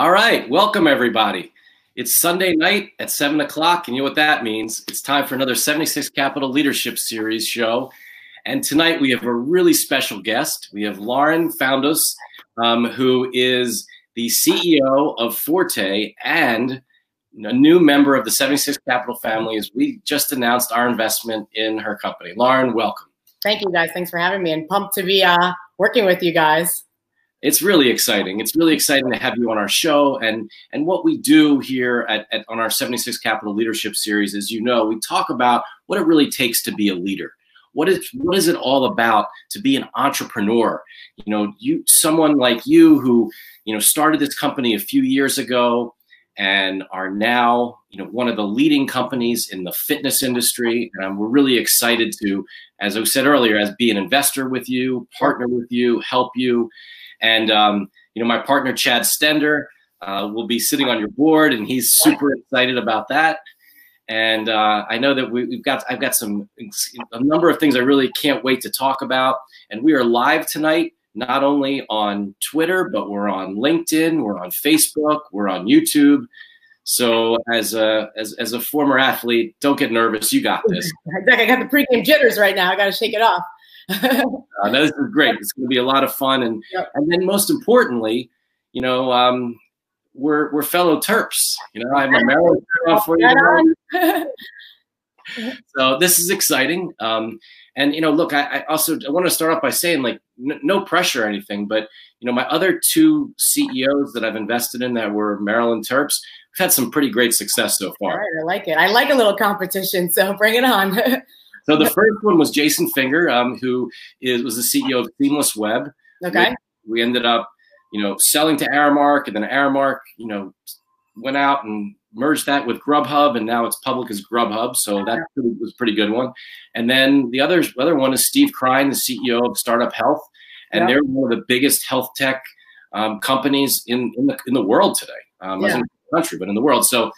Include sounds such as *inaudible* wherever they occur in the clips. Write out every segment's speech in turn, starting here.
All right, welcome everybody. It's Sunday night at 7 o'clock, and you know what that means. It's time for another 76 Capital Leadership Series show. And tonight we have a really special guest. We have Lauren Foundos, um, who is the CEO of Forte and a new member of the 76 Capital family as we just announced our investment in her company. Lauren, welcome. Thank you guys. Thanks for having me and pumped to be uh, working with you guys it's really exciting. It's really exciting to have you on our show. And and what we do here at, at, on our 76 Capital Leadership Series, as you know, we talk about what it really takes to be a leader. What is what is it all about to be an entrepreneur? You know, you someone like you who you know started this company a few years ago and are now you know one of the leading companies in the fitness industry and we're really excited to as i said earlier as be an investor with you partner with you help you and um, you know, my partner Chad Stender uh, will be sitting on your board, and he's super excited about that. And uh, I know that we, have got I've got some a number of things I really can't wait to talk about. And we are live tonight, not only on Twitter, but we're on LinkedIn, we're on Facebook, we're on YouTube. So as a as, as a former athlete, don't get nervous. You got this. *laughs* I got the pregame jitters right now. I got to shake it off uh, this is great. It's going to be a lot of fun, and yep. and then most importantly, you know, um, we're we're fellow Terps. You know, I have my Maryland for you. so this is exciting. Um, and you know, look, I, I, also I want to start off by saying, like, n- no pressure or anything, but you know, my other two CEOs that I've invested in that were Maryland Terps, we've had some pretty great success so far. Right, I like it. I like a little competition, so bring it on. *laughs* So the first one was Jason Finger, um, who is, was the CEO of Seamless Web. Okay. We, we, ended up, you know, selling to Aramark, and then Aramark, you know, went out and merged that with Grubhub, and now it's public as Grubhub. So that was a pretty good one. And then the other other one is Steve Krein, the CEO of Startup Health, and they're one of the biggest health tech um, companies in in the in the world today. Um, yeah. in the country, but in the world. So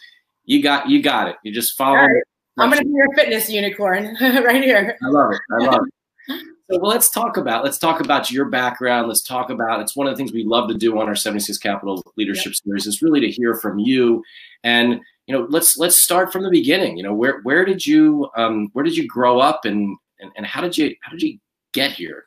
you got you got it. You just follow I'm going to be your fitness unicorn *laughs* right here. I love it. I love it. *laughs* So well, let's talk about let's talk about your background. Let's talk about it's one of the things we love to do on our 76 Capital Leadership yep. Series is really to hear from you. And you know, let's let's start from the beginning. You know, where where did you um, where did you grow up and, and and how did you how did you get here?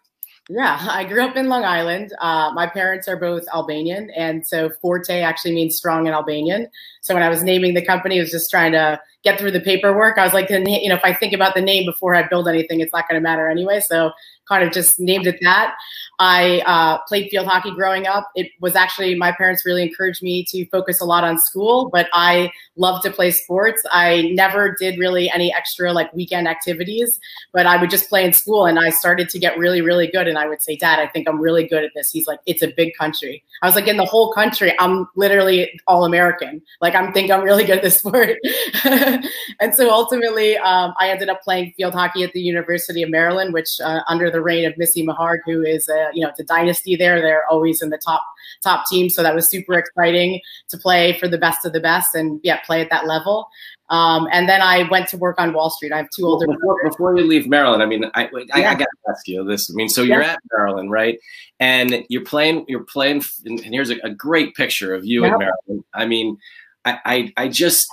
Yeah, *laughs* I grew up in Long Island. Uh, my parents are both Albanian, and so Forte actually means strong in Albanian. So when I was naming the company, I was just trying to get through the paperwork. I was like, you know, if I think about the name before I build anything, it's not going to matter anyway. So kind of just named it that. I uh, played field hockey growing up. It was actually my parents really encouraged me to focus a lot on school, but I love to play sports. I never did really any extra like weekend activities, but I would just play in school. And I started to get really, really good. And I would say, Dad, I think I'm really good at this. He's like, It's a big country. I was like, In the whole country, I'm literally all American. Like I'm think I'm really good at this sport. *laughs* and so ultimately, um, I ended up playing field hockey at the University of Maryland, which uh, under the reign of Missy Meharg, who is a you know it's a dynasty there. They're always in the top top team, so that was super exciting to play for the best of the best and yeah, play at that level. Um, and then I went to work on Wall Street. I have two older. Before, before you leave Maryland, I mean, I, I, yeah. I got to ask you this. I mean, so you're yeah. at Maryland, right? And you're playing. You're playing. And here's a, a great picture of you yeah. at Maryland. I mean, I, I, I just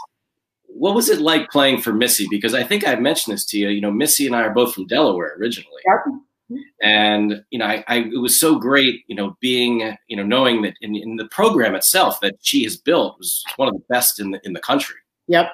what was it like playing for Missy? Because I think I mentioned this to you. You know, Missy and I are both from Delaware originally. And you know I, I, it was so great you know being you know knowing that in, in, the program itself that she has built was one of the best in the in the country. Yep.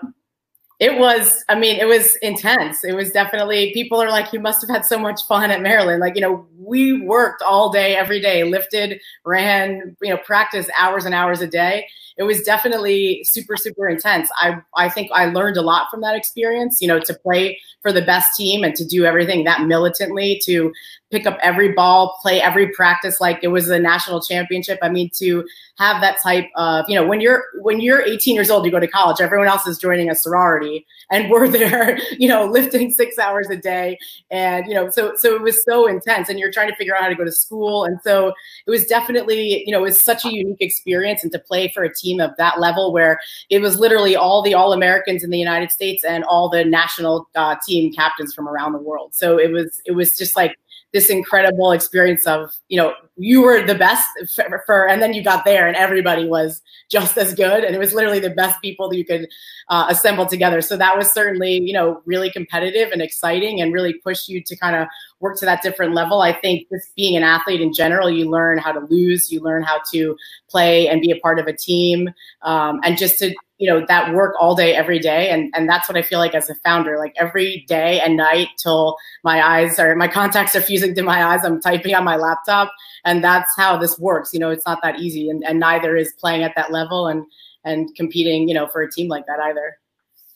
It was i mean it was intense. It was definitely people are like you must have had so much fun at maryland. Like you know we worked all day every day lifted ran you know practiced hours and hours a day it was definitely super super intense. I i think i learned a lot from that experience you know to play for the best team and to do everything that militantly to pick up every ball, play every practice like it was a national championship. I mean, to have that type of, you know, when you're when you're 18 years old, you go to college, everyone else is joining a sorority, and *laughs* we're there, you know, lifting six hours a day, and you know, so so it was so intense, and you're trying to figure out how to go to school, and so it was definitely, you know, it was such a unique experience, and to play for a team of that level where it was literally all the All Americans in the United States and all the national uh, team captains from around the world. So it was it was just like this incredible experience of you know you were the best for, for, and then you got there and everybody was just as good. And it was literally the best people that you could uh, assemble together. So that was certainly you know really competitive and exciting and really pushed you to kind of work to that different level. I think just being an athlete in general you learn how to lose you learn how to play and be a part of a team um, and just to you know that work all day every day and and that's what i feel like as a founder like every day and night till my eyes are my contacts are fusing to my eyes i'm typing on my laptop and that's how this works you know it's not that easy and, and neither is playing at that level and and competing you know for a team like that either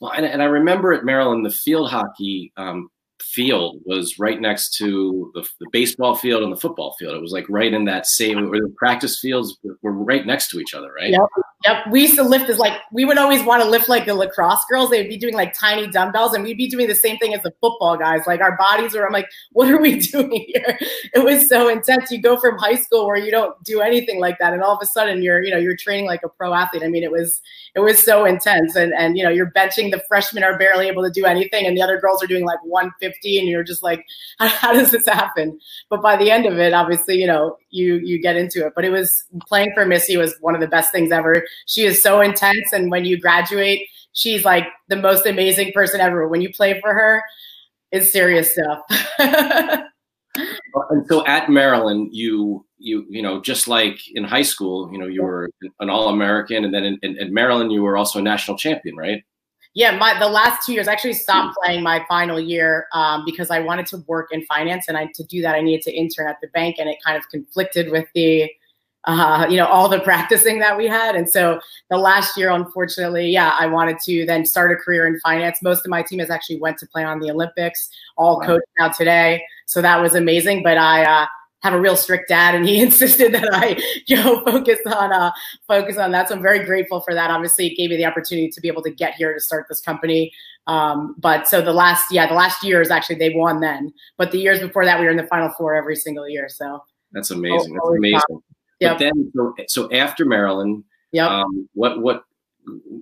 well and, and i remember at maryland the field hockey um, field was right next to the, the, baseball field and the football field. It was like right in that same, where the practice fields were right next to each other, right? Yep. Yep. We used to lift as like, we would always want to lift like the lacrosse girls. They'd be doing like tiny dumbbells and we'd be doing the same thing as the football guys. Like our bodies were, I'm like, what are we *laughs* doing here? It was so intense. You go from high school where you don't do anything like that. And all of a sudden you're, you know, you're training like a pro athlete. I mean, it was, it was so intense. And, and, you know, you're benching the freshmen are barely able to do anything. And the other girls are doing like 150 and you're just like, how, *laughs* how does this happen? But by the end of it, obviously, you know, you, you get into it, but it was playing for Missy was one of the best things ever she is so intense. And when you graduate, she's like the most amazing person ever. When you play for her, it's serious stuff. *laughs* and so at Maryland, you you you know just like in high school, you know you were an All American, and then in, in, in, Maryland you were also a national champion, right? Yeah, my the last two years I actually stopped playing my final year um, because I wanted to work in finance, and I to do that I needed to intern at the bank, and it kind of conflicted with the uh, you know, all the practicing that we had. And so the last year, unfortunately, yeah, I wanted to then start a career in finance. Most of my team has actually went to play on the Olympics, all wow. coached now today. So that was amazing. But I uh, have a real strict dad, and he *laughs* insisted that I go focus on uh, focus on that. So I'm very grateful for that. Obviously, it gave me the opportunity to be able to get here to start this company. Um, but so the last, yeah, the last years actually they won then, but the years before that we were in the final four every single year. So that's amazing. That's amazing. Yep. But then, so, so after Maryland, yeah, um, what what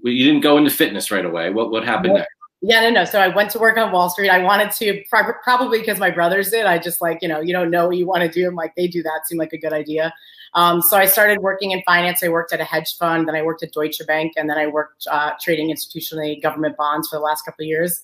you didn't go into fitness right away. What what happened next? Yeah, no, no. So I went to work on Wall Street. I wanted to probably because my brothers did. I just like you know you don't know what you want to do. I'm like they do that. Seemed like a good idea. Um, so I started working in finance. I worked at a hedge fund, then I worked at Deutsche Bank, and then I worked uh, trading institutionally government bonds for the last couple of years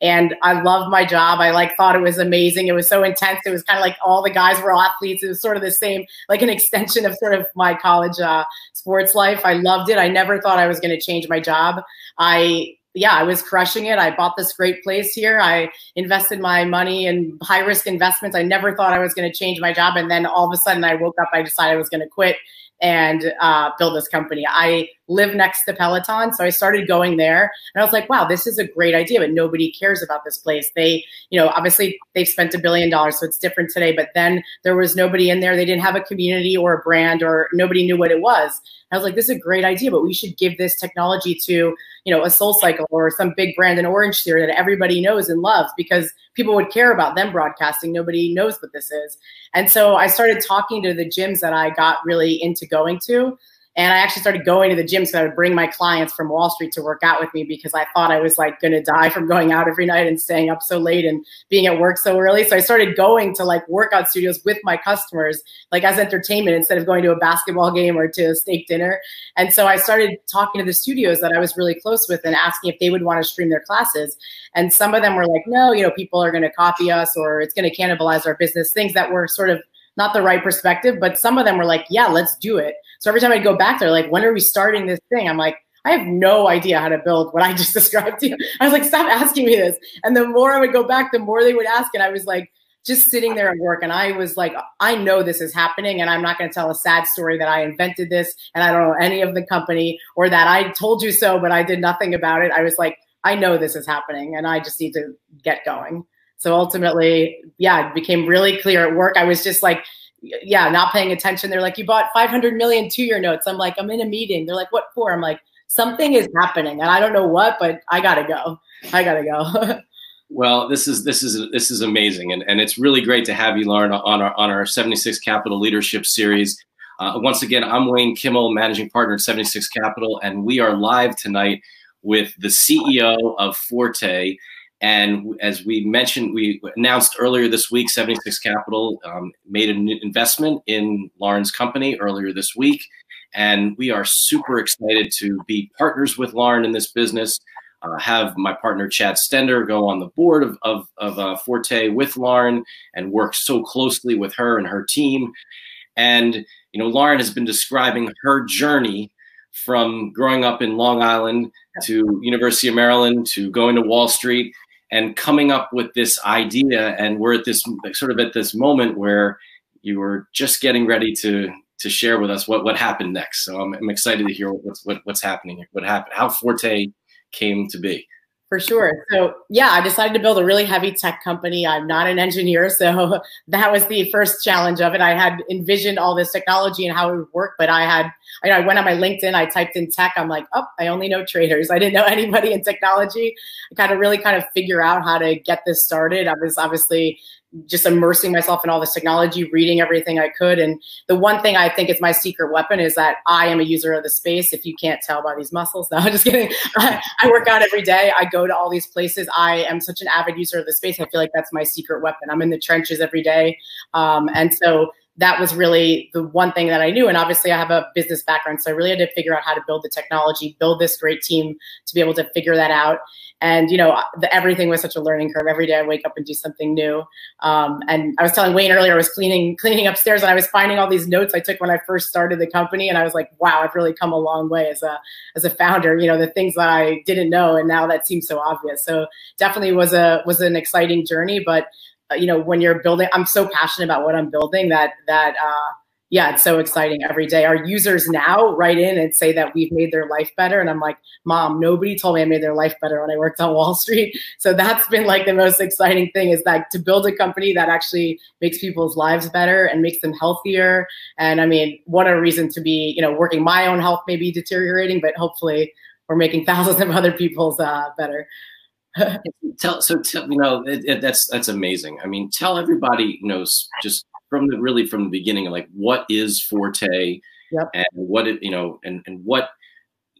and I loved my job. I like thought it was amazing. It was so intense. It was kind of like all the guys were athletes. It was sort of the same, like an extension of sort of my college uh, sports life. I loved it. I never thought I was going to change my job. I yeah, I was crushing it. I bought this great place here. I invested my money in high risk investments. I never thought I was going to change my job. And then all of a sudden I woke up, I decided I was going to quit and uh, build this company. I live next to Peloton, so I started going there, and I was like, "Wow, this is a great idea." But nobody cares about this place. They, you know, obviously they've spent a billion dollars, so it's different today. But then there was nobody in there. They didn't have a community or a brand, or nobody knew what it was. I was like, "This is a great idea, but we should give this technology to, you know, a Soul Cycle or some big brand in Orange Theory that everybody knows and loves because." people would care about them broadcasting. Nobody knows what this is. And so I started talking to the gyms that I got really into going to. And I actually started going to the gym so I would bring my clients from Wall Street to work out with me because I thought I was like going to die from going out every night and staying up so late and being at work so early. So I started going to like workout studios with my customers, like as entertainment instead of going to a basketball game or to a steak dinner. And so I started talking to the studios that I was really close with and asking if they would want to stream their classes. And some of them were like, no, you know, people are going to copy us or it's going to cannibalize our business, things that were sort of not the right perspective. But some of them were like, yeah, let's do it. So every time I'd go back there, like, when are we starting this thing? I'm like, I have no idea how to build what I just *laughs* described to you. I was like, stop asking me this. And the more I would go back, the more they would ask. And I was like, just sitting there at work. And I was like, I know this is happening. And I'm not going to tell a sad story that I invented this and I don't know any of the company or that I told you so, but I did nothing about it. I was like, I know this is happening and I just need to get going. So ultimately, yeah, it became really clear at work. I was just like, yeah, not paying attention. They're like, you bought 500 million two year notes. I'm like, I'm in a meeting. They're like, what for? I'm like, something is happening and I don't know what, but I gotta go. I gotta go. *laughs* well, this is this is this is amazing, and and it's really great to have you, Lauren, on our on our 76 Capital Leadership Series. Uh, once again, I'm Wayne Kimmel, managing partner at 76 Capital, and we are live tonight with the CEO of Forte. And as we mentioned, we announced earlier this week, 76 Capital um, made an investment in Lauren's company earlier this week. And we are super excited to be partners with Lauren in this business. Uh, have my partner Chad Stender go on the board of, of, of uh, Forte with Lauren and work so closely with her and her team. And, you know, Lauren has been describing her journey from growing up in Long Island to University of Maryland to going to Wall Street and coming up with this idea. And we're at this sort of at this moment where you were just getting ready to to share with us what what happened next. So I'm, I'm excited to hear what's what, what's happening, what happened, how Forte came to be. For sure. So yeah, I decided to build a really heavy tech company. I'm not an engineer, so *laughs* that was the first challenge of it. I had envisioned all this technology and how it would work, but I had I, I went on my LinkedIn, I typed in tech. I'm like, oh, I only know traders. I didn't know *laughs* anybody in technology. I kind of really kind of figure out how to get this started. I was obviously just immersing myself in all this technology, reading everything I could. And the one thing I think is my secret weapon is that I am a user of the space. If you can't tell by these muscles, *laughs* no, I'm just kidding. *laughs* I, I, work out every day. I go to all these places. I am such an avid user of the space. I feel like that's my secret weapon. I'm in the trenches every day. Um, and so that was really the one thing that I knew. And obviously, I have a business background, so I really had to figure out how to build the technology, build this great team to be able to figure that out. And you know, the, everything was such a learning curve. Every day I wake up and do something new. Um, and I was telling Wayne earlier, I was cleaning cleaning upstairs, and I was finding all these notes I took when I first started the company, and I was like, wow, I've really come a long way as a as a founder. You know, the things that I didn't know, and now that seems so obvious. So definitely was a was an exciting journey, but you know, when you're building, I'm so passionate about what I'm building that that uh, yeah, it's so exciting every day. Our users now write in and say that we've made their life better. And I'm like, Mom, nobody told me I made their life better when I worked on Wall *laughs* Street. So that's been like the most exciting thing is that to build a company that actually makes people's lives better and makes them healthier. And I mean, what a reason to be, you know, working my own health may be deteriorating, but hopefully we're making *laughs* thousands of other people's uh, better. *laughs* tell so tell, you know it, it, that's that's amazing. I mean, tell everybody you know just from the really from the beginning like what is forte yep. and what it you know and and what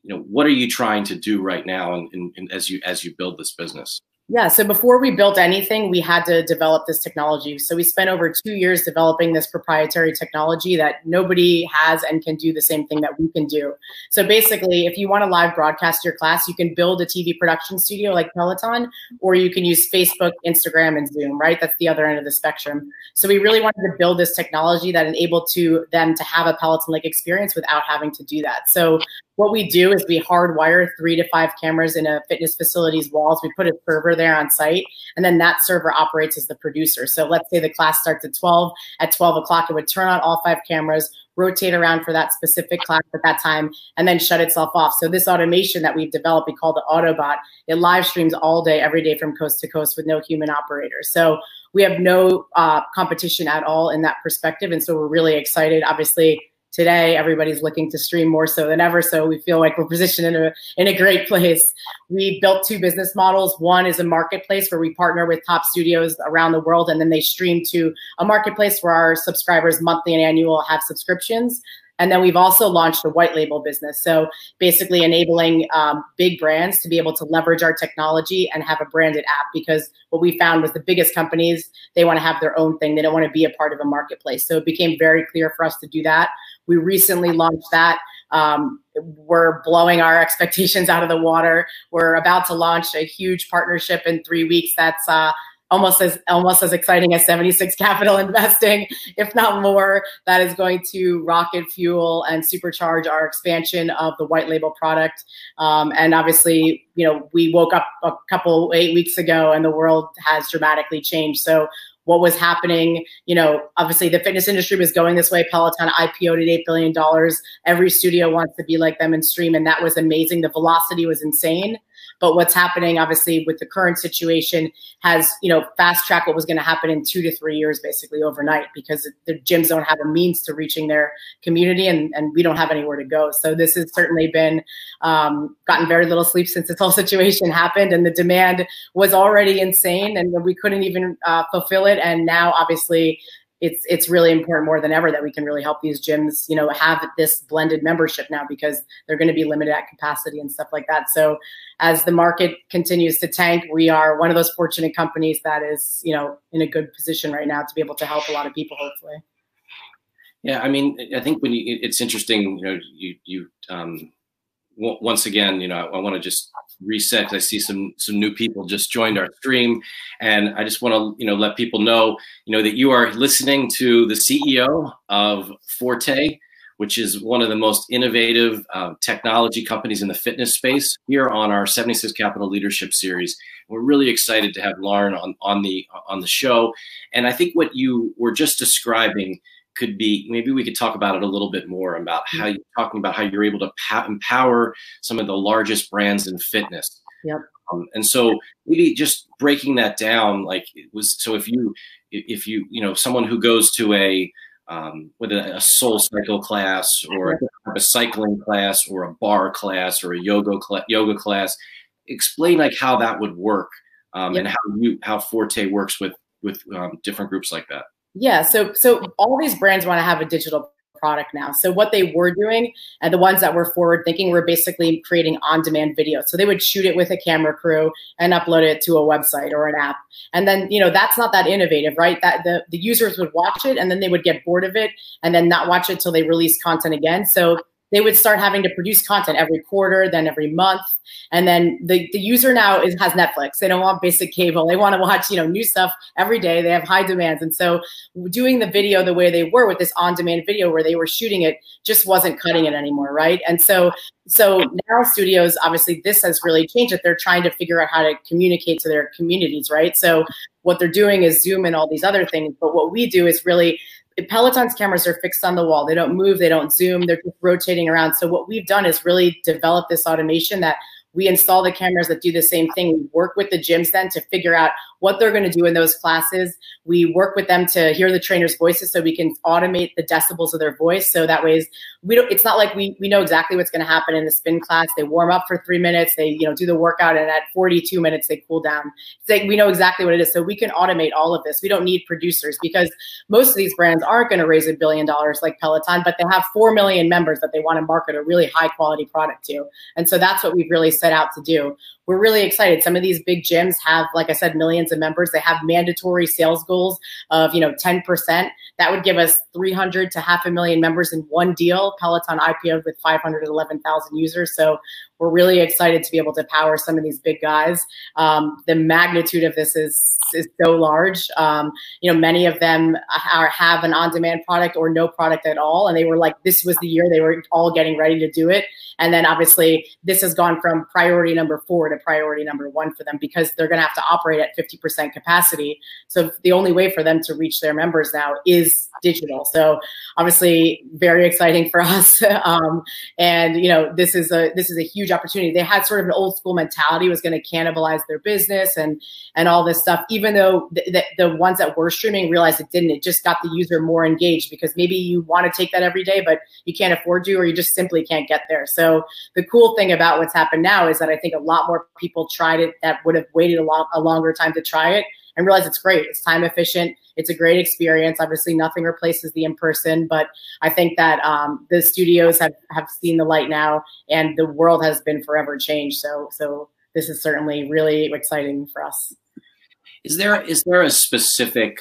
you know what are you trying to do right now and, and, and as you as you build this business yeah. So before we built anything, we had to develop this technology. So we spent over two years developing this proprietary technology that nobody has and can do the same thing that we can do. So basically, if you want to live broadcast your class, you can build a TV production studio like Peloton, or you can use Facebook, Instagram, and Zoom, right? That's the other end of the spectrum. So we really wanted to build this technology that enabled to them to have a Peloton-like experience without having to do that. So what we do is we hardwire three to five cameras in a fitness facility's walls. We put a server there on site, and then that server operates as the producer. So let's say the class starts at 12. At 12 o'clock, it would turn on all five cameras, rotate around for that specific class at that time, and then shut itself off. So this automation that we've developed, we call the Autobot, it live streams all day, every day from coast to coast with no human operator. So we have no uh, competition at all in that perspective. And so we're really excited. Obviously, today everybody's looking to stream more so than ever so we feel like we're positioned in a in a great place we built two business models one is a marketplace where we partner with top studios around the world and then they stream to a marketplace where our subscribers monthly and annual have subscriptions and then we've also launched a white label business. So basically enabling um, big brands to be able to leverage our technology and have a branded app because what we found was the biggest companies, they want to have their own thing. They don't want to be a part of a marketplace. So it became very clear for us to do that. We recently launched that. Um, we're blowing our expectations out of the water. We're about to launch a huge partnership in three weeks. That's uh, almost as almost as exciting as 76 capital *laughs* investing if not more that is going to rocket fuel and supercharge our expansion of the white label product um, and obviously you know we woke up a couple eight weeks ago and the world has dramatically changed so what was happening. You know, obviously the fitness industry was going this way. Peloton IPO'd at $8 billion. Every studio wants to be like them and stream. And that was amazing. The velocity was insane. But what's happening, obviously, with the current situation, has you know fast track what was going to happen in two to three years, basically overnight, because the gyms don't have a means to reaching their community, and and we don't have anywhere to go. So this has certainly been um, gotten very little sleep since this whole *laughs* situation happened, and the demand was already insane, and we couldn't even uh, fulfill it. And now, obviously, it's it's really important more than ever that we can really help these gyms, you know, have this blended membership now because they're going to be limited at capacity and stuff like that. So as the market continues to tank, we are one of those fortunate companies that is, you know, in a good position right now to be able to help a lot of people hopefully. Yeah, I mean, I think when you, it's interesting, you know, you you um, once again, you know, I, I want to just reset. I see some some new people just joined our stream, and I just want to you know let people know you know that you are listening to the CEO of Forte, which is one of the most innovative uh, technology companies in the fitness space. Here on our 76 Capital Leadership Series, we're really excited to have Lauren on on the on the show, and I think what you were just describing could be maybe we could talk about it a little bit more about how you're talking about how you're able to pa- empower some of the largest brands in fitness. Yep. Um, and so maybe just breaking that down, like it was so if you if you you know someone who goes to a um, whether a soul cycle class or a cycling class or a barre class or a yoga cl- yoga class, explain like how that would work um, yep. and how you how Forte works with with um, different groups like that. Yeah. So so all these brands want to have a digital product now. So what they were doing and the ones that were forward thinking were basically creating on-demand videos. So they would shoot it with a camera crew and upload it to a website or an app. And then, you know, that's not that innovative, right? That the, the users would watch it and then they would get bored of it and then not watch it till they release content again. So they would start having to produce content every quarter, then every month. And then the, the user now is, has Netflix. They don't want basic cable. They want to watch, you know, new stuff every day. They have high demands. And so doing the video the way they were with this on-demand video where they were shooting it just wasn't cutting it anymore, right? And so so now studios, obviously this has really changed it. They're trying to figure out how to communicate to their communities, right? So what they're doing is Zoom and all these other things. But what we do is really Peloton's cameras are fixed on the wall. They don't move, they don't zoom, they're just rotating around. So what we've done is really develop this automation that we install the cameras that do the same thing. We work with the gyms then to figure out what they're going to do in those classes. We work with them to hear the trainers' voices so we can automate the decibels of their voice. So that way, we don't. It's not like we we know exactly what's going to happen in the spin class. They warm up for three minutes. They you know do the workout, and at 42 minutes they cool down. It's like we know exactly what it is. So we can automate all of this. We don't need producers because most of these brands aren't going to raise a billion dollars like Peloton, but they have four million members that they want to market a really high quality product to. And so that's what we've really set out to do we're really excited. Some of these big gyms have, like I said, millions of members. They have mandatory sales goals of, you know, 10%. That would give us 300 to half a million members in one deal. Peloton IPO with 511,000 users. So we're really excited to be able to power some of these big guys. Um, the magnitude of this is is so large. Um, you know, many of them are, have an on-demand product or no product at all, and they were like, this was the year they were all getting ready to do it. And then obviously, this has gone from priority number four to priority number one for them because they're going to have to operate at 50% capacity. So the only way for them to reach their members now is digital. So obviously, very exciting for *laughs* us. um, and you know, this is a this is a huge opportunity. They had sort of an old school mentality was going to cannibalize their business and and all this stuff. Even though the, ones that were streaming realized it didn't. It just got the user more engaged because maybe you want to take that every day, but you can't afford to, or you just simply can't get there. So the cool thing about what's happened now is that I think a lot more people tried it that would have waited a lot a longer time to try it and realize it's great. It's time efficient. It's a great experience. Obviously, nothing replaces the in person, but I think that um, the studios have, have seen the light now, and the world has been forever changed. So, so this is certainly really exciting for us. Is there is there a specific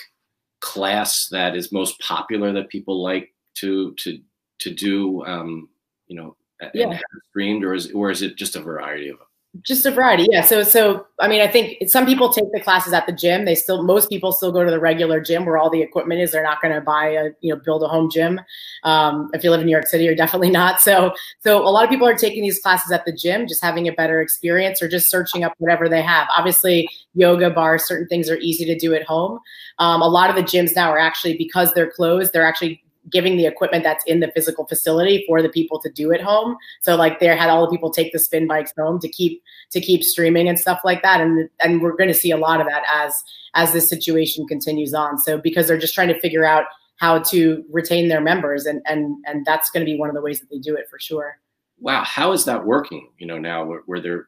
class that is most popular that people like to to to do? Um, you know, yeah. streamed, or is or is it just a variety of them? Just a variety yeah. So so i mean i think some people take the classes at the gym. They still most people still go to the regular gym where all the equipment is. They're not going to buy a you know build a home gym. Um, if you live in new york city you're definitely not. So so a lot of people are taking these classes at the gym just having a better experience or just searching up whatever they have. Obviously yoga bars certain things are easy to do at home. Um, a lot of the gyms now are actually because they're closed they're actually giving the equipment that's in the physical facility for the people to do at home. So like they had all the people take the spin bikes home to keep to keep streaming and stuff like that. And and we're going to see a lot of that as as this situation continues on. So because they're just trying to figure out how to retain their members and and and that's going to be one of the ways that they do it for sure. Wow, how is that working? You know now where, where they're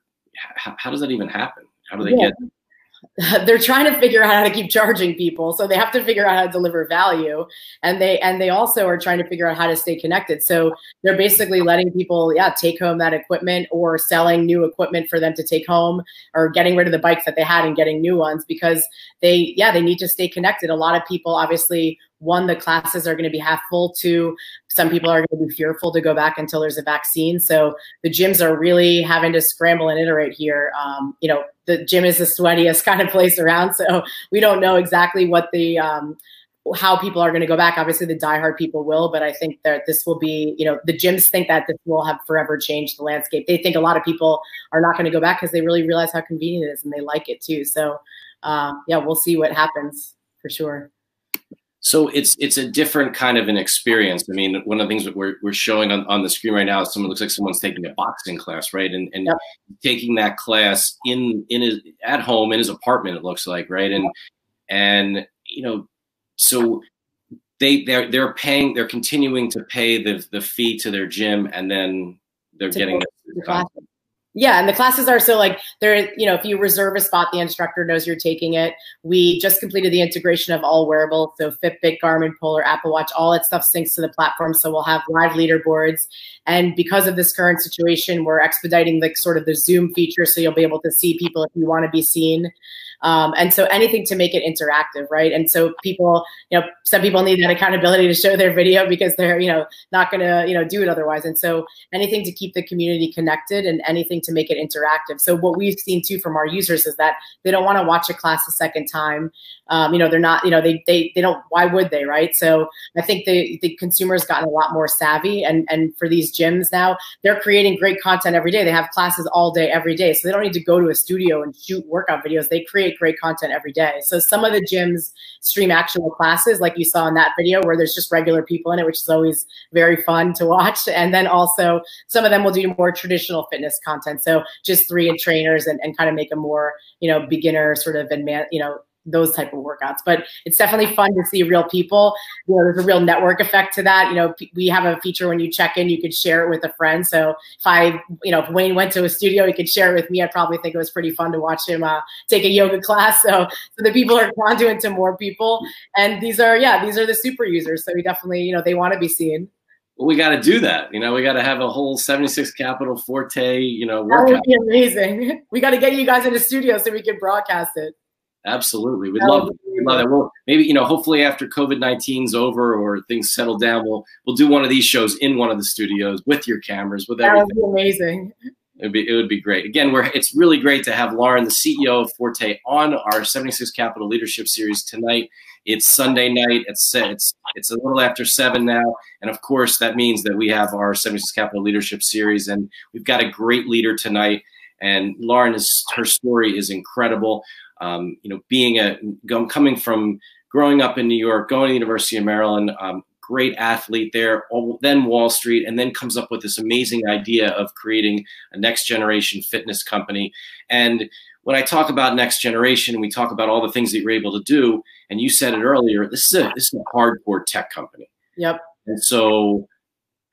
how, how, does that even happen? How do they yeah. get *laughs* they're trying to figure out how to keep charging people so they have to figure out how to deliver value and they and they also are trying to figure out how to stay connected. So they're basically letting people yeah take home that equipment or selling new equipment for them to take home or getting rid of the bikes that they had and getting new ones because they yeah they need to stay connected. A lot of people obviously one the classes are going to be half full. Two some people are going to be fearful to go back until there's a vaccine. So the gyms are really having to scramble and iterate here. Um, you know the gym is the sweatiest *laughs* kind of place around so we don't know exactly what the um, how people are going to go back. Obviously the diehard people will but i think that this will be you know the gyms think that this will have forever changed the landscape. They think a lot of people are not going to go back because they really realize how convenient it is and they like it too. So uh, yeah we'll see what happens for sure so it's it's a different kind of an experience. I mean, one of the things that we're, we're showing on, on the screen right now is someone looks like someone's taking a boxing class, right? And and yep. taking that class in in his at home in his apartment, it looks like, right? And and you know, so they they're they're paying they're continuing to pay the the fee to their gym and then they're to getting the yeah, and the classes are so like there, you know, if you reserve a spot, the instructor knows you're taking it. We just completed the integration of all wearables, so Fitbit, Garmin, Polar, Apple Watch, all that stuff syncs to the platform. So we'll have live leaderboards. And because of this current situation, we're expediting like sort of the Zoom feature, so you'll be able to see people if you want to be seen. Um, and so anything to make it interactive, right? And so people, you know, some people need that accountability to show their video because they're, you know, not going to, you know, do it otherwise. And so anything to keep the community connected and anything to make it interactive. So what we've seen too from our users is that they don't want to watch a class a second time. Um, you know, they're not, you know, they, they, they don't, why would they, right? So I think the, the consumers gotten a lot more savvy and, and for these gyms now, they're creating great content every day. They have classes all day, every day. So they don't need to go to a studio and shoot workout videos. They create great content every day. So some of the gyms stream actual classes, like you saw in that video, where there's just regular people in it, which is always very fun to watch. *laughs* And then also some of them will do more traditional fitness content. So just three and trainers and, and kind of make a more, you know, beginner sort of and man, you know, those type of workouts. But it's definitely fun to see real people. You know, there's a real network effect to that. You know, we have a feature when you check in, you could share it with a friend. So if I, you know, if Wayne went to a studio, he could share it with me. I'd probably think it was pretty fun to watch him uh, take a yoga *laughs* class. So, so the people are conduit to more people. And these are, yeah, these are the super users. So we definitely, you know, they want to be seen. Well, we got to do that. You know, we got to have a whole 76 Capital Forte, you know, workout. That would be amazing. *laughs* We got to get you guys in the studio so we can broadcast it. Absolutely, we'd love, we'd love that. Well, maybe you know, hopefully after COVID 19's over or things settle down, we'll we'll do one of these shows in one of the studios with your cameras, with everything. That would be amazing. It'd be it would be great. Again, we're it's really great to have Lauren, the CEO of Forte, on our 76 Capital Leadership Series tonight. It's Sunday night. It's it's it's a little after seven now, and of course that means that we have our 76 Capital Leadership Series, and we've got a great leader tonight. And Lauren is her story is incredible. Um, you know, being a coming from growing up in New York, going to the University of Maryland, um, great athlete there, then Wall Street, and then comes up with this amazing idea of creating a next generation fitness company. And when I talk about next generation, we talk about all the things that you're able to do. And you said it earlier. This is a this is a hardcore tech company. Yep. And so,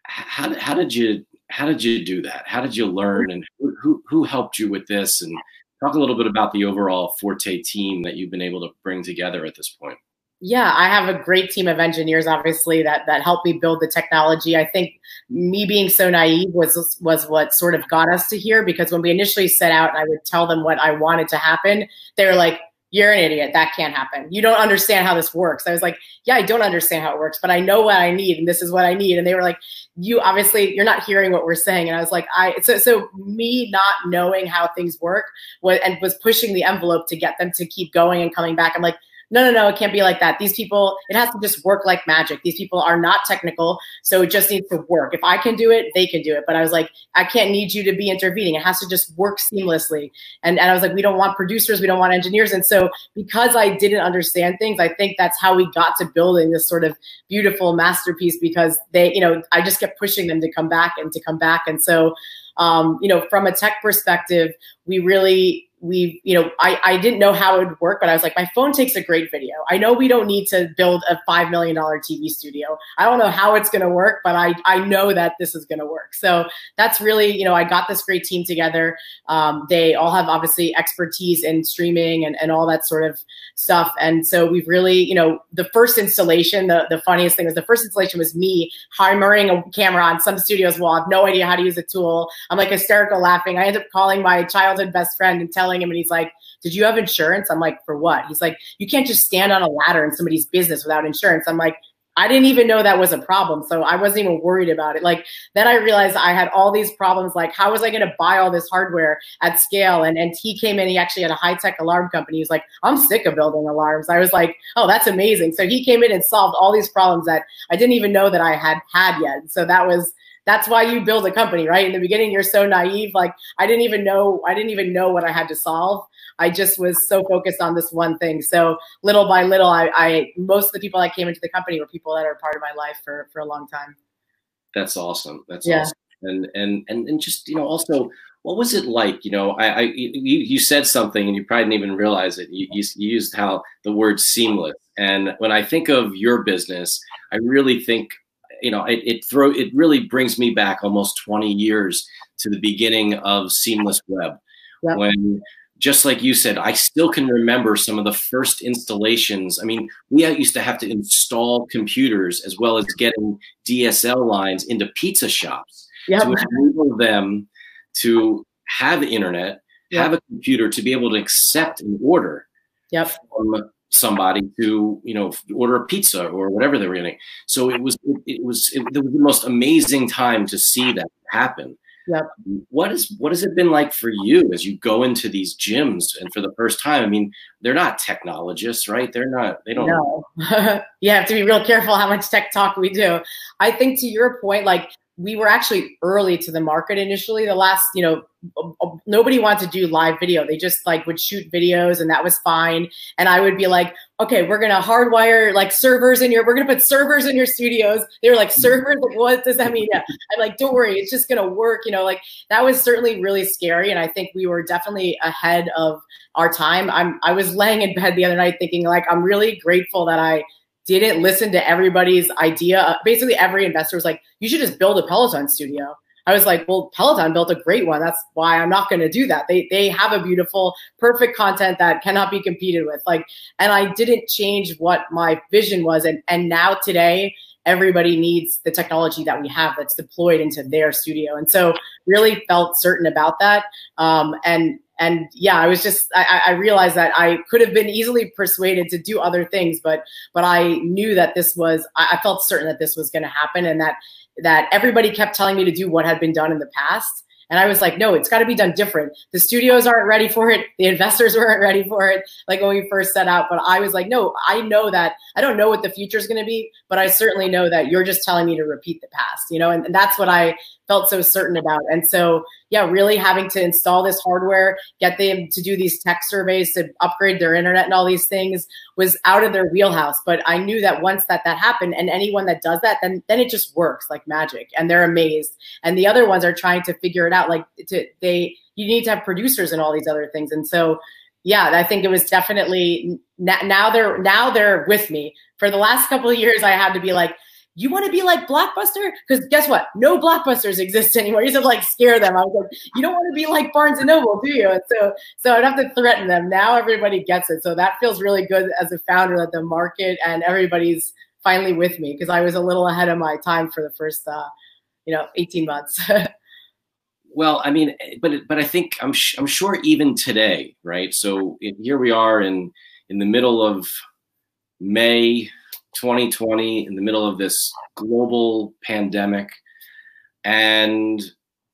how, how did you how did you do that? How did you learn, and who who helped you with this? And Talk a little bit about the overall Forte team that you've been able to bring together at this point. Yeah, I have a great team of engineers, obviously, that that helped me build the technology. I think me being so naive was was what sort of got us to here because when we initially set out and I would tell them what I wanted to happen, they were like, you're an idiot. That can't happen. You don't understand how this works. I was like, yeah, I don't understand how it works, but I know what I need and this is what I need. And they were like, you obviously you're not hearing what we're saying. And I was like, I so so me not knowing how things work was and was pushing the envelope to get them to keep going and coming back. I'm like, no, no, no, it can't be like that. These people, it has to just work like magic. These people are not technical, so it just needs to work. If I can do it, they can do it. But I was like, I can't need you to be intervening. It has to just work seamlessly. And, and I was like, we don't want producers, we don't want engineers. And so because I didn't understand things, I think that's how we got to building this sort of beautiful masterpiece because they, you know, I just kept pushing them to come back and to come back. And so um, you know, from a tech perspective, we really we you know I, I didn't know how it would work but i was like my phone takes a great video. I know we don't need to build a $5 million tv studio. I don't know how it's going to work but i i know that this is going to work. So that's really you know i got this great team together. Um, they all have obviously expertise in streaming and, and all that sort of stuff. And so we've really you know the first installation the, the funniest thing was the first installation was me hammering a camera on some studio's wall. I have no idea how to use a tool. I'm like hysterical laughing. I end up calling my childhood best friend and telling him, and he's like, Did you have insurance? I'm like, For what? He's like, You can't just stand on a ladder in somebody's business without insurance. I'm like, I didn't even know that was a problem. So I wasn't even worried about it. Like then I realized I had all these problems. Like how was I going to buy all this hardware at scale? And and he came in. He actually had a high tech alarm company. He's like, I'm sick of building alarms. I was like, oh, that's amazing. So he came in and solved all these problems that I didn't even know that I had had yet. So that was that's why you build a company, right? In the beginning, you're so naive. Like I didn't even know, I didn't even know what I had to solve. I just was so focused on this one thing. So little by little, I, I most of the people that came into the company were people that are part of my life for for a long time. That's awesome. That's yeah. awesome. And and and and just you know also what was it like? You know, I, I you, you said something and you probably didn't even realize it. You, you, you, used how the word seamless. And when I think of your business, I really think you know, it, it throw it really brings me back almost 20 years to the beginning of Seamless Web, yep. when just like you said, I still can remember some of the first installations. I mean, we used to have to install computers as well as getting DSL lines into pizza shops yep. to enable them to have internet, yep. have a computer to be able to accept an order yep. from somebody to you know order a pizza or whatever they were getting. So it was it, it was it, it, was the most amazing time to see that happen. Yep. What is what has it been like for you as you go into these gyms and for the first time? I mean, they're not technologists, right? They're not. They don't. No. *laughs* you have to be real careful how much tech talk we do. I think to your point, like we were actually early to the market initially. The last, you know, nobody wanted to do live video. They just like would shoot videos and that was fine. And I would be like, okay, we're going to hardwire like servers in your, we're going to put servers in your studios. They were like servers. Like, what does that mean? Yeah. I'm like, don't worry. It's just going to work. You know, like that was certainly really scary. And I think we were definitely ahead of our time. I'm, I was laying in bed the other night thinking like, I'm really grateful that I didn't listen to everybody's idea. Basically, every investor was like, you should just build a Peloton studio. I was like, well, Peloton built a great one. That's why I'm not going to do that. They they have a beautiful, perfect content that cannot be competed with. Like, and I didn't change what my vision was. And and now today, everybody needs the technology that we have that's deployed into their studio. And so, really felt certain about that. Um, and and yeah, I was just I, I, realized that I could have been easily persuaded to do other things, but but I knew that this was I, felt certain that this was going to happen, and that that everybody kept telling me to do what had been done in the past. And I was like, no, it's got to be done different. The studios aren't ready for it. The investors *laughs* weren't ready for it, like when we first set out. But I was like, no, I know that I don't know what the future is going to be, but I certainly know that you're just telling me to repeat the past, you know, and, and that's what I felt so certain about. And so, yeah, really having to install this hardware, get them to do these tech surveys to upgrade their internet and all these things was out of their wheelhouse. But I knew that once that that happened, and anyone that does that, then then it just works like magic, and they're amazed. And the other ones are trying to figure it out. Like to they, you need to have producers and all these other things. And so, yeah, I think it was definitely now they're now they're with me. For the last couple of years, I had to be like you want to be like Blockbuster? Because guess what? No Blockbusters exist anymore. You said like scare them. I was like, you don't want to be like Barnes and Noble, do you? And so, so I'd have to threaten them. Now everybody gets it. So that feels really good as a founder that the market and everybody's finally with me because I was a little ahead of my time for the first, uh, you know, 18 months. *laughs* well, I mean, but but I think I'm I'm sure even today, right? So here we are in in the middle of May 2020 in the middle of this global pandemic. And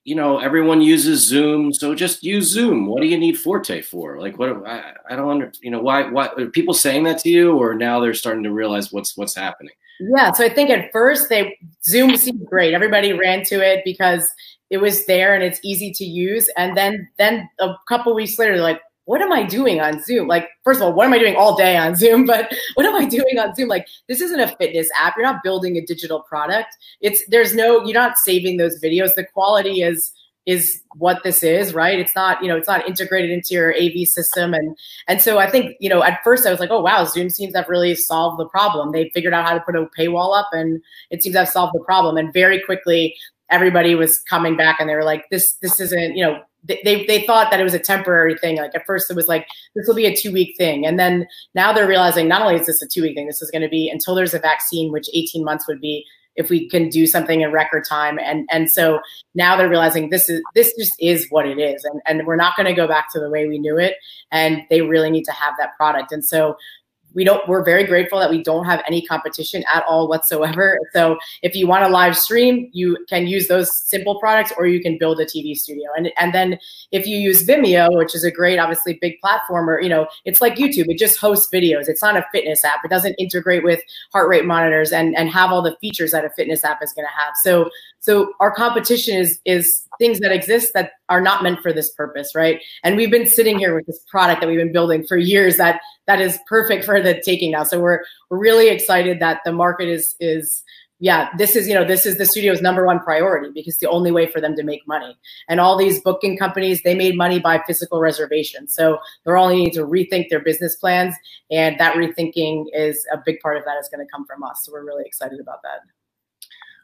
you know everyone uses zoom so just use zoom. What do you need forte for? Like what i, I don't under you know why why are people saying that to you or now they're starting to realize what's what's happening? Yeah so i think at first they zoom seemed great. Everybody ran to it because it was there and it's easy to use. And then then a couple weeks later like what am I doing on Zoom? Like, first of all, what am I doing all day on Zoom? *laughs* But what am I doing on Zoom? Like, this isn't a fitness app. You're not building a digital product. It's there's no, you're not saving those videos. The quality is is what this is, right? It's not, you know, it's not integrated into your AV system. And and so I think, you know, at first I was like, oh wow, Zoom seems to have really solved the problem. They figured out how to put a paywall up and it seems to have solved the problem. And very quickly everybody was coming back and they were like, this this isn't, you know, they, they thought that it was a temporary thing. Like at first it was like, this will be a two week thing. And then now they're realizing not only is this a two week thing, this is going to be until there's a vaccine, which 18 months would be if we can do something in record time. And and so now they're realizing this is this just is what it is, and and we're not going to go back to the way we knew it. And they really need to have that product. And so we don't we're very grateful that we don't have any competition at all whatsoever. So if you want to live stream you can use those simple products or you can build a tv studio. And and then if you use vimeo which is a great obviously big platform or you know it's like youtube. It just hosts videos. It's not a fitness app. It doesn't integrate with heart rate monitors and and have all the features that a fitness app is going to have. So so our competition is is things that exist that are not meant for this purpose, right? And we've been sitting here with this product that we've been building for years that that is perfect for the taking now. So we're we're really excited that the market is is yeah, this is you know this is the studio's number one priority because the only way for them to make money. And all these booking companies they made money by physical reservation, so they're all need to rethink their business plans, and that rethinking is a big part of that is going to come from us. So we're really excited about that.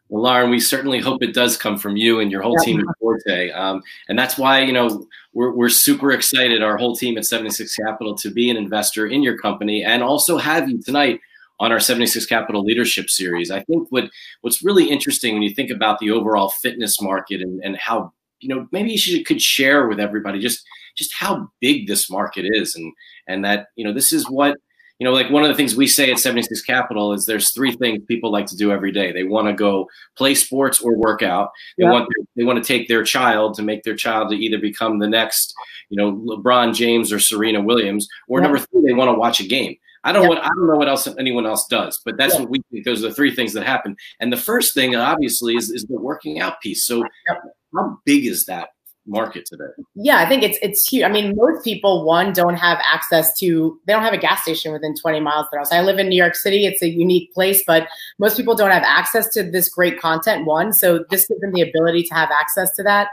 Well, Lauren, we certainly hope it does come from you and your whole team at Forte. Um, and that's why, you know, we're, we're super excited, our whole team at 76 Capital, to be an investor in your company and also have you tonight on our 76 Capital Leadership Series. I think what what's really interesting when you think about the overall fitness market and, and how, you know, maybe you should, could share with everybody just just how big this market is and and that, you know, this is what you know, like one of the things we say at 76 Capital is there's three things people like to do every day. They want to go play sports or work out. They yeah. want they want to take their child to make their child to either become the next, you know, LeBron James or Serena Williams, or yeah. number three, they want to watch a game. I don't yeah. what I don't know what else anyone else does, but that's what we think. Those are the three things that happen. And the first thing, obviously, is is the working out piece. So, how big is that market today? Yeah, I think it's it's huge. I mean, most people one don't have access to they don't have a gas station within 20 miles of their house. I live in New York City; it's a unique place, but most people don't have access to this great content. One, so this gives them the ability to have access to that.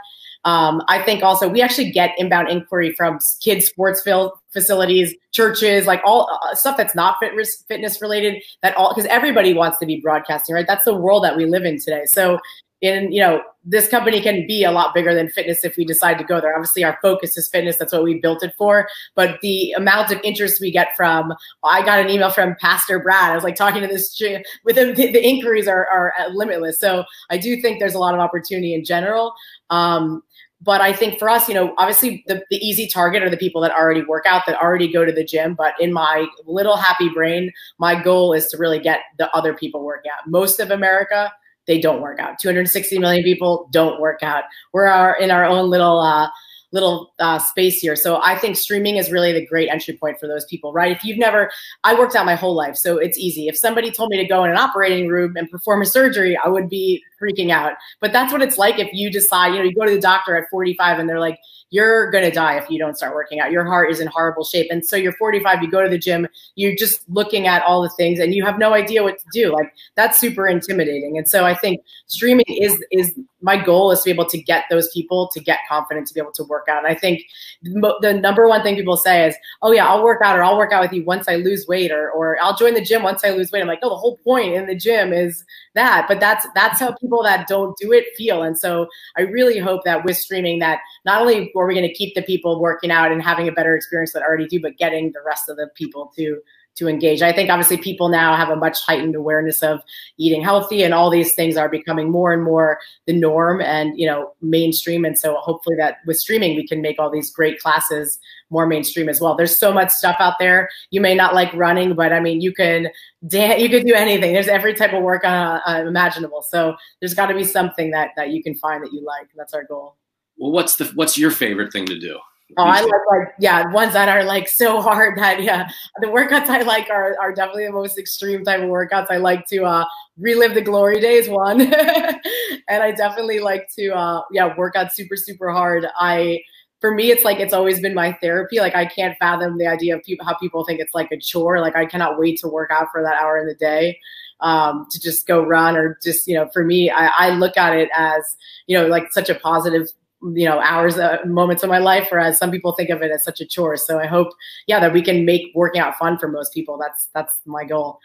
Um, I think also we actually get inbound inquiry from kids sports field facilities, churches, like all uh, stuff that's not fitness fitness related. That all because everybody wants to be broadcasting, right? That's the world that we live in today. So in you know this company can be a lot bigger than fitness if we decide to go there. Obviously our focus is fitness. That's what we built it for. But the amount of interest we get from i got an email from pastor brad. I was like talking to this with him. The, the inquiries are, are limitless. So i do think there's a lot of opportunity in general. Um, but I think for us, you know, obviously the, the easy target are the people that already work out, that already go to the gym. But in my little happy brain, my goal is to really get the other people working out. Most of America they don't work out. 260 million people don't work out. We're our, in our own little uh, little uh, space here. So I think streaming is really the great entry point for those people, right? If you've never, I worked out my whole life, so it's easy. If somebody told me to go in an operating room and perform a surgery, I would be freaking out. But that's what it's like if you decide, you know, you go to the doctor at 45 and they're like, you're going to die if you don't start working out. Your heart is in horrible shape. And so you're 45, you go to the gym, you're just looking at all the things and you have no idea what to do. Like that's super intimidating. And so I think streaming is is my goal is to be able to get those people to get confident to be able to work out. And I think the number one thing people say is, "Oh yeah, I'll work out or I'll work out with you once I lose weight or or I'll join the gym once I lose weight." I'm like, "No, the whole point in the gym is that." But that's that's how people that don't do it feel. And so I really hope that with streaming that not only are we going to keep the people working out and having a better experience that already do, but getting the rest of the people to to engage. I think obviously people now have a much heightened awareness of eating healthy and all these things are becoming more and more the norm and you know mainstream and so hopefully that with streaming we can make all these great classes more mainstream as well. There's so much stuff out there. You may not like running, but I mean you can dance, you can do anything. There's every type of work uh, uh, imaginable. So there's got to be something that that you can find that you like. That's our goal. Well, what's the what's your favorite thing to do? Oh, I like like yeah, ones that are like so hard that yeah, the workouts I like are are definitely the most extreme type of workouts. I like to uh, relive the glory days one, *laughs* and I definitely like to uh, yeah work out super super hard. I for me it's like it's always been my therapy. Like I can't fathom the idea of people how people think it's like a chore. Like I cannot wait to work out for that hour in the day um, to just go run or just you know for me I, I look at it as you know like such a positive you know hours uh, moments of my life whereas some people think of it as such a chore. So i hope yeah that we can make working out fun for most people. That's that's my goal.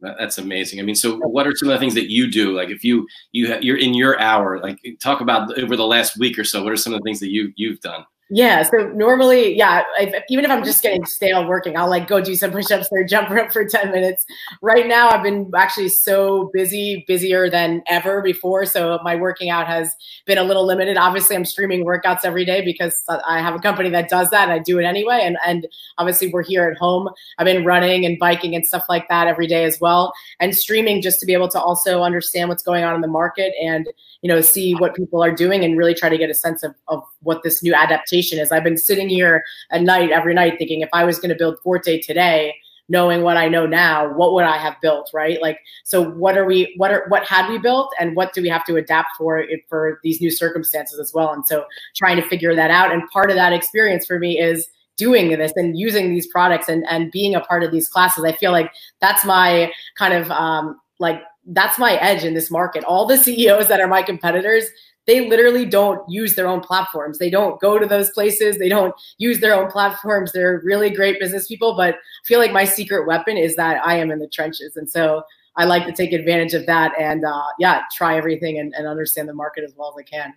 That's amazing. I mean so what are some of the things that you do? Like if you you ha- you're in your hour like talk about over the last week or so what are some of the things that you you've done yeah. So normally, yeah, if, even if I'm just getting stale working, I'll like go do some push-ups or *laughs* jump rope for 10 minutes. Right now, I've been actually so busy, busier than ever before. So my working out has been a little limited. Obviously, I'm streaming workouts every day because I have a company that does that and I do it anyway. And, and obviously we're here at home. I've been running and biking and stuff like that every day as well. And streaming just to be able to also understand what's going on in the market and, you know, see what people are doing and really try to get a sense of, of what this new adaptation is. I've been sitting here at night every night thinking if I was going to build Forte today, knowing what I know now, what would I have built, right? Like, so what are we, what are, what had we built and what do we have to adapt for it for these new circumstances as well? And so trying to figure that out. And part of that experience for me is doing this and using these products and, and being a part of these classes. I feel like that's my kind of, um, like, that's my edge in this market. All the *laughs* CEOs that are my competitors, they literally don't use their own platforms. They don't go to those places. They don't use their own platforms. They're really great business people, but I feel like my secret weapon is that I am in the trenches. And so I like to take advantage of that and uh, yeah, try everything and, and understand the market as well as I can.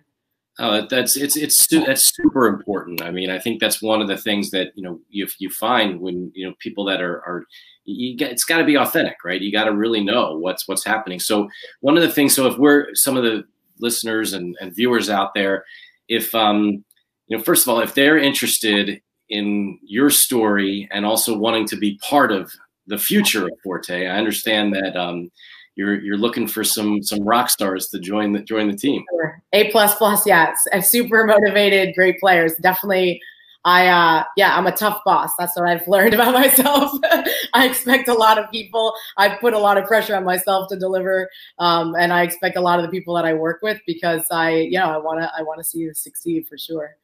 Oh, that's it's it's that's super important. I mean, I think that's one of the things that you know you you find when you know people that are are you get, it's got to be authentic, right? You got to really know what's what's happening. So one of the things, so if we're some of the listeners and, and viewers out there, if um, you know, first of all, if they're interested in your story and also wanting to be part of the future of Forte, I understand that um, you're you're looking for some some rock stars to join the join the team. A plus plus, yeah, super motivated, great players. Definitely I, uh, yeah, I'm a tough boss. That's what I've *laughs* learned about myself. *laughs* I expect a lot of people. I put a lot of pressure on myself to deliver, um, and I expect a lot of the people that I work with because I, you know, I want to, I want to see you succeed for sure.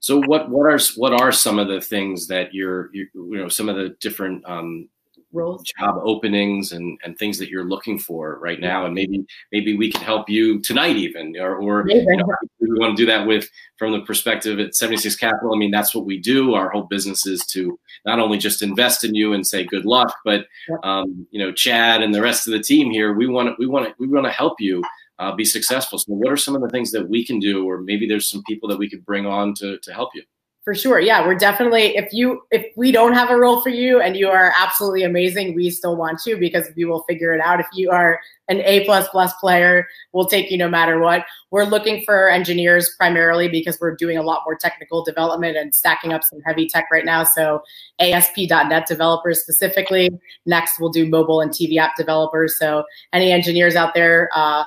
So what, what are, what are some of the things that you're, you, you know, some of the different um, roles job openings and and things that you're looking for right now and maybe maybe we can help you tonight even or, or you know, we want to do that with from the perspective at 76 capital i mean that's what we do. Our whole business is to not only just invest in you and say good luck but um, you know chad and the rest of the team here we want to we want to we want to help you uh, be successful. So what are some of the things that we can do or maybe there's some people that we could bring on to to help you for sure. Yeah, we're definitely if you if we don't have a role for you and you are absolutely amazing, we still want you because we will figure it out. If you are an A plus plus player, we'll take you no matter what. We're looking for engineers primarily because we're doing a lot more technical development and stacking up some heavy tech right now. So ASP.NET developers specifically. Next, we'll do mobile and TV app developers. So any engineers out there, uh,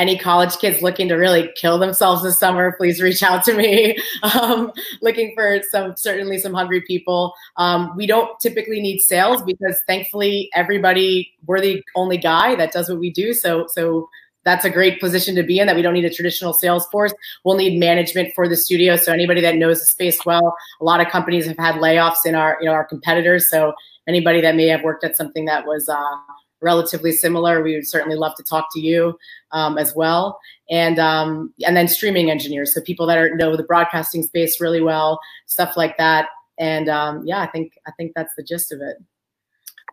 any college kids looking to really kill themselves this summer, please reach out to me. *laughs* Um, looking for some certainly some hungry people. Um, we don't typically need sales because thankfully everybody we're the only guy that does what we do. So so that's a great position to be in that we don't need a traditional sales force. We'll need management for the studio. So anybody that knows the space well, a lot of companies have had layoffs in our, you know, our competitors. So anybody that may have worked at something that was uh, relatively similar, we would certainly love to talk to you um, as well. And um, and then streaming engineers, so people that are, know the broadcasting space really well, stuff like that. And um, yeah, I think I think that's the gist of it.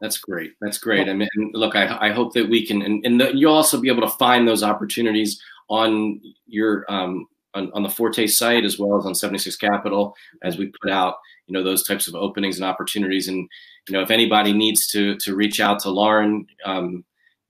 That's great. That's great. I mean, look, I, I hope that we can, and, and the, you'll also be able to find those opportunities on your um, on, on the Forte site as well as on 76 Capital as we put out, you know, those types of openings and opportunities. And you know, if anybody needs to to reach out to Lauren, um,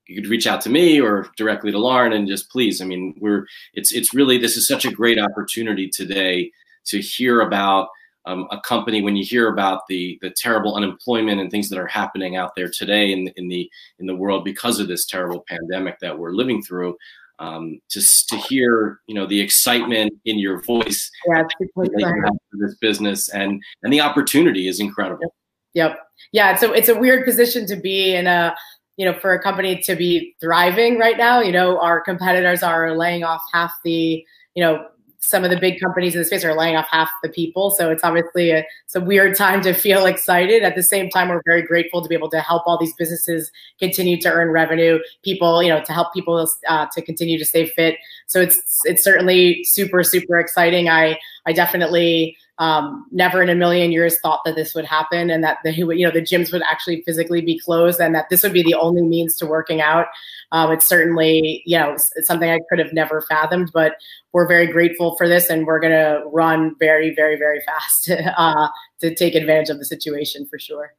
you could reach out to me or directly to Lauren and just please. I mean, we're it's it's really this is such a great opportunity today to hear about um, a company when you hear about the the terrible unemployment and things that are happening out there today in in the in the world because of this terrible pandemic that we're living through. Um, just to hear, you know, the excitement in your voice yeah, for this business and and the opportunity is incredible. Yep. Yeah. So it's a weird position to be in a you know, for a company to be thriving right now, you know, our competitors are laying off half the, you know, some of the big companies in the space are laying off half the people. So it's obviously a, it's a weird time to feel excited. At the same time, we're very grateful to be able to help all these businesses continue to earn revenue, people, you know, to help people uh, to continue to stay fit. So it's it's certainly super super exciting. I I definitely um, never in a million years thought that this would happen and that the you know the gyms would actually physically be closed and that this would be the only means to working out. Um, it's certainly you know it's something I could have never fathomed, but we're very grateful for this and we're going to run very very very *laughs* fast uh, to take advantage of the situation for sure.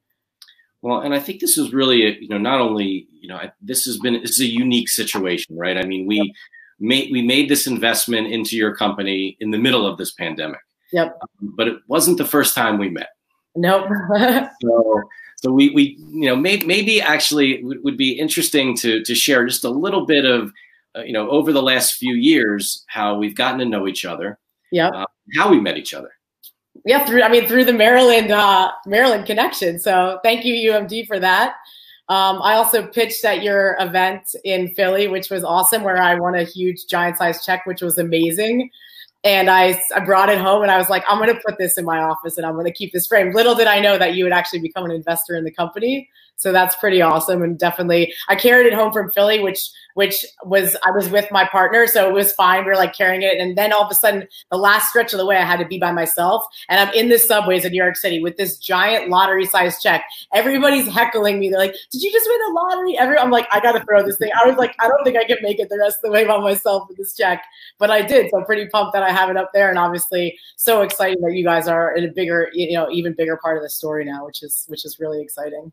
Well, and I think this is really, a, you know, not only, you know, this has been, this is a unique situation, right? I mean, we made, we made this investment into your company in the middle of this pandemic. Yep. Um, but it wasn't the first time we met. Nope. *laughs* so, so we, we, you know, may, maybe actually would, would be interesting to, to share just a little bit of, uh, you know, over the last few years, how we've gotten to know each other. Yeah. Uh, how we met each other. Yeah, through I mean through the Maryland uh, Maryland connection. So thank you UMD for that. Um, I also pitched at your event in Philly, which was awesome, where I won a huge giant size check, which was amazing. And I, I brought it home and I was like, I'm going to put this in my office and I'm going to keep this frame. Little did I know that you would actually become an investor in the company. So that's pretty awesome. And definitely, I carried it home from Philly, which which was I was with my partner, so it was fine. We are like carrying it, and then all of a sudden, the last stretch of the way, I had to be by myself, and I'm in the subways in New York City with this giant lottery size check. Everybody's heckling me. They're like, "Did you just win the lottery?" Every I'm like, "I got to throw this thing." I was like, "I don't think I can make it the rest of the way by myself with this check," but I did. So I'm pretty pumped that I have it up there, and obviously so excited that you guys are in a bigger, you know, even bigger part of the story now, which is which is really exciting.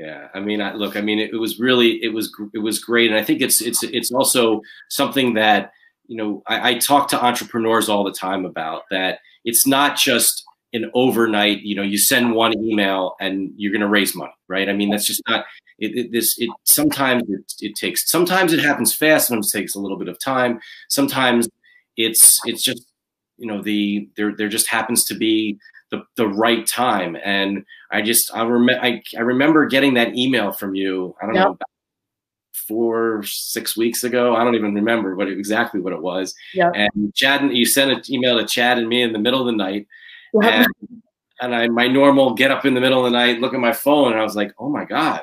Yeah, I mean, I, look, I mean, it, it, was really, it was, it was great, and I think it's, it's, it's also something that you know I, I talk to entrepreneurs all the time about that. It's not just an overnight, you know, you send one email and you're going to raise money, right? I mean, that's just not. It, it, this it sometimes it, it takes sometimes it happens fast sometimes it takes a little bit of time sometimes it's it's just you know the there there just happens to be the, the right time. And I just I remember I, I remember getting that email from you. I don't yep. know four six weeks ago. I don't even remember what exactly what it was. Yeah. And Chad and you sent an email to Chad and me in the middle of the night. And, and I my normal get up in the middle of the night, look at my phone, and I was like, oh my god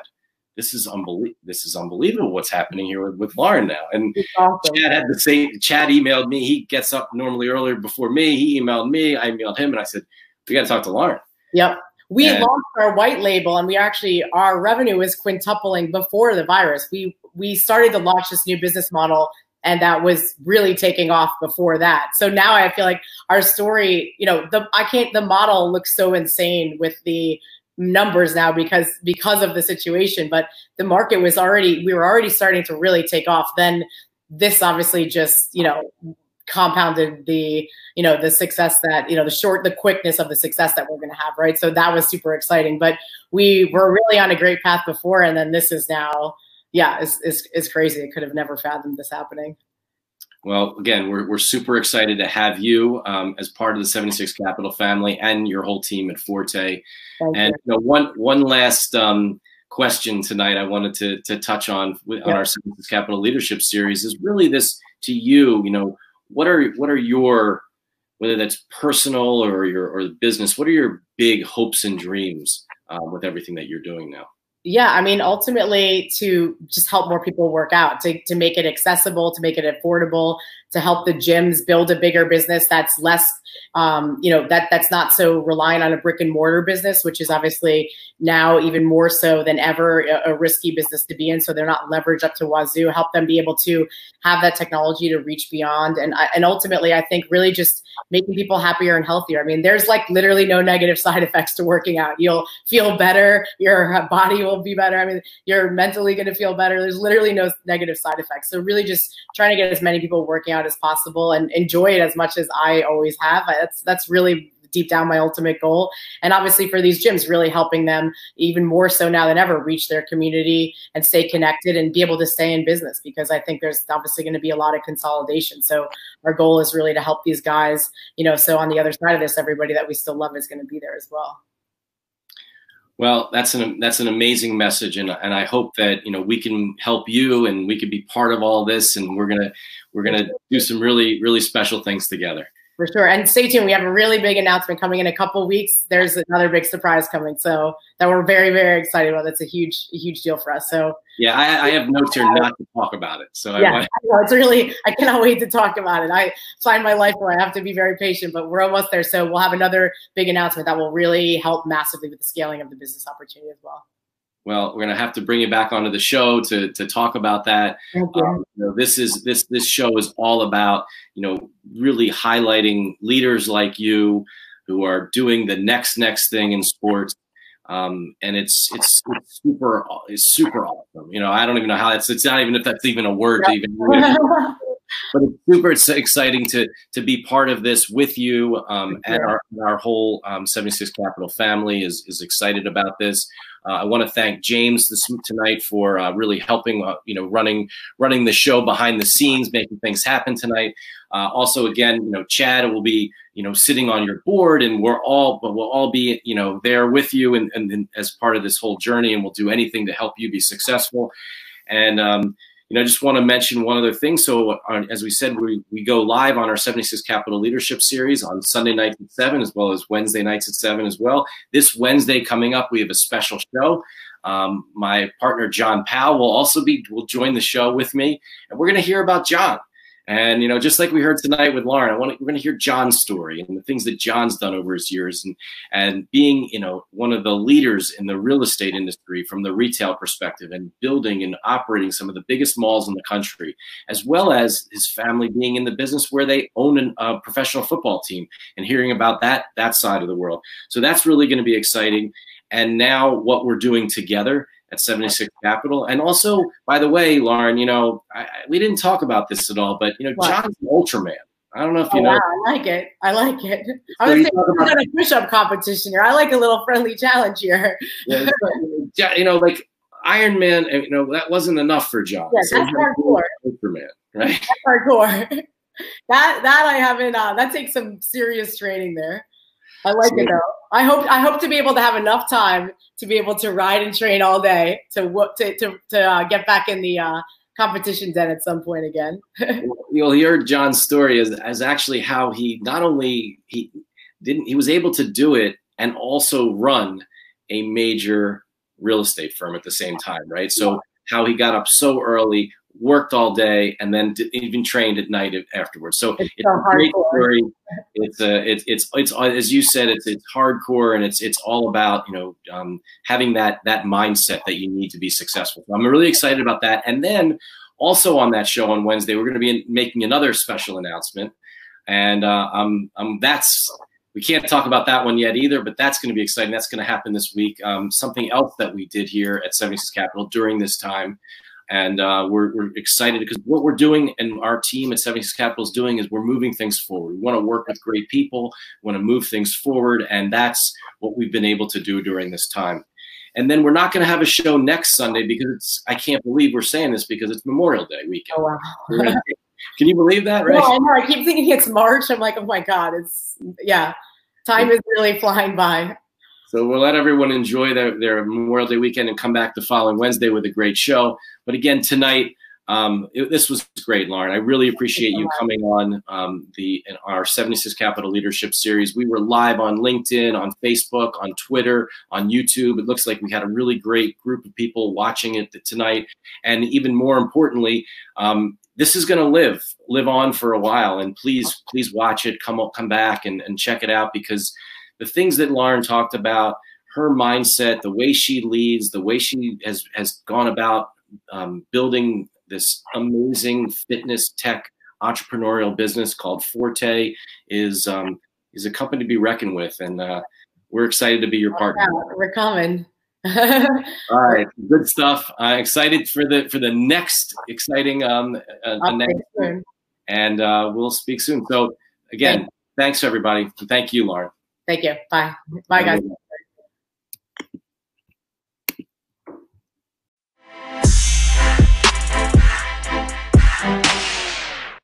this is unbelievable. This is unbelievable. What's happening here with, with Lauren now? And awesome. Chad had the same. Chad emailed me. He gets up normally earlier before me. He emailed me. I emailed him, and I said, we got to talk to Lauren. Yep. We and, launched our white label and we actually our revenue was quintupling before the virus. We we started to launch this new business model and that was really taking off before that. So now I feel like our story, you know, the I can't the model looks so insane with the numbers now because because of the situation, but the market was already we were already starting to really take off. Then this obviously just, you know, compounded the you know the success that you know the short the quickness of the success that we're going to have right so that was super exciting but we were really on a great path before and then this is now yeah it's, it's, it's crazy i could have never fathomed this happening well again we're, we're super excited to have you um, as part of the 76 capital family and your whole team at forte Thank and you. You know, one one last um, question tonight i wanted to, to touch on with, yeah. on our 76 capital leadership series is really this to you you know what are what are your whether that's personal or your or the business what are your big hopes and dreams um, with everything that you're doing now? Yeah i mean ultimately to just help more people work out to, to make it accessible to make it affordable to help the gyms build a bigger business that's less um, you know that that's not so reliant on a brick and mortar business which is obviously now even more so than ever a, a, risky business to be in. So they're not leveraged up to wazoo. Help them be able to have that technology to reach beyond. And and ultimately i think really just making people happier and healthier. I mean there's like literally no negative *laughs* side effects to working out. You'll feel better. Your body will be better. I mean you're mentally going to feel better. There's literally no negative side effects. So really just trying to get as many people working out as possible and enjoy it as much as i always have that's that's really deep down my ultimate goal. And obviously for these gyms, really helping them even more so now than ever reach their community and stay connected and be able to stay in business because I think there's obviously going to be a lot of consolidation. So our goal is really to help these guys, you know, so on the other side of this, everybody that we still love is going to be there as well. Well, that's an that's an amazing message, and and I hope that you know we can help you, and we can be part of all this, and we're gonna we're gonna do some really really special things together. For sure. And stay tuned. We have a really big announcement coming in a couple weeks. There's another big surprise coming. So that we're very, very excited about. That's a huge, a huge deal for us. So yeah, I, I have notes here not to talk about it. So yeah, I, want- *laughs* I know, it's really I cannot wait to talk about it. I find my life where I have to be very patient, but we're almost there. So we'll have another big announcement that will really help massively with the scaling of the business opportunity as well well, we're going to have to bring you back onto the show to to talk about that. You. Um, you know, this is this this show is all about you know really highlighting leaders like you who are doing the next next thing in sports. Um, and it's, it's it's super it's super awesome. You know, I don't even know how that's it's not even if that's even a word to even. *laughs* but it's super exciting to to be part of this with you. Um, and our our whole um, 76 Capital family is is excited about this. Uh, I want to thank James this tonight for uh, really helping, uh, you know, running running the show behind the scenes, making things happen tonight. Uh, also, again, you know, Chad will be, you know, sitting on your board, and we're all, but we'll all be, you know, there with you and, and, and, as part of this whole journey, and we'll do anything to help you be successful. And um, I just want to mention one other thing. So, as we said, we, we go live on our 76 Capital Leadership Series on Sunday nights at 7, as well as Wednesday nights at 7 as well. This Wednesday coming up, we have a special show. Um, my partner, John Powell, will also be, will join the show with me. And we're going to hear about John. And you know, just like we heard tonight with Lauren, I want to, we're going to hear John's story and the things that John's done over his years, and and being you know one of the leaders in the real estate industry from the retail perspective, and building and operating some of the biggest malls in the country, as well as his family being in the business where they own a professional football team, and hearing about that that side of the world. So that's really going to be exciting. And now what we're doing together at 76 Capital. And also, by the way, Lauren, you know, I, we didn't talk about this at all, but you know, what? John's an Ultraman. I don't know if you oh, know. Wow, I like it. I like it. I was thinking about a push-up competition here. I like a little friendly challenge here. *laughs* yeah, you know, like Iron Man. You know, that wasn't enough for John. Yeah, so that's hardcore. Ultraman, right? That's hardcore. *laughs* that that I haven't. Uh, that takes some serious training there. I like it though. I hope I hope to be able to have enough time to be able to ride and train all day to to to, to uh, get back in the uh, competition den at some point again. *laughs* You'll hear John's story as as actually how he not only he didn't he was able to do it and also run a major real estate firm at the same time, right? So how he got up so early, worked all day and then even trained at night afterwards. So it's, it's so a great story. It's a it's it's it's as you said it's it's hardcore and it's it's all about you know um, having that that mindset that you need to be successful. So I'm really excited about that. And then also on that show on Wednesday we're going to be making another special announcement, and uh, um, um that's. We can't talk about that one yet either, but that's going to be exciting. That's going to happen this week. Um, something else that we did here at 76 Capital during this time and uh, we're, we're, excited because what we're doing and our team at 76 Capital is doing is we're moving things forward. We want to work with great people, we want to move things forward, and that's what we've been able to do during this time. And then we're not going to have a show next Sunday because it's, I can't believe we're saying this because it's Memorial Day weekend. Oh, wow. can you believe that, right? No, I know. I keep thinking it's March. I'm like, oh my God, it's, yeah, time is really flying by. So we'll let everyone enjoy their, their Memorial Day weekend and come back the following Wednesday with a great show. But again, tonight, um, it, this was great, Lauren. I really appreciate you coming on um, the our 76 Capital Leadership Series. We were live on LinkedIn, on Facebook, on Twitter, on YouTube. It looks like we had a really great group of people watching it tonight. And even more importantly, um, this is going to live live on for a while. And please, please watch it. Come come back and, and check it out because the things that Lauren talked about, her mindset, the way she leads, the way she has has gone about um, building this amazing fitness tech entrepreneurial business called Forte is um, is a company to be reckoned with, and uh, we're excited to be your partner. Yeah, we're coming. All right, good stuff. I'm excited for the for the next exciting um uh, next, and uh, we'll speak soon. So again, thanks everybody. Thank you, Lauren. Thank you. Bye. Bye, guys.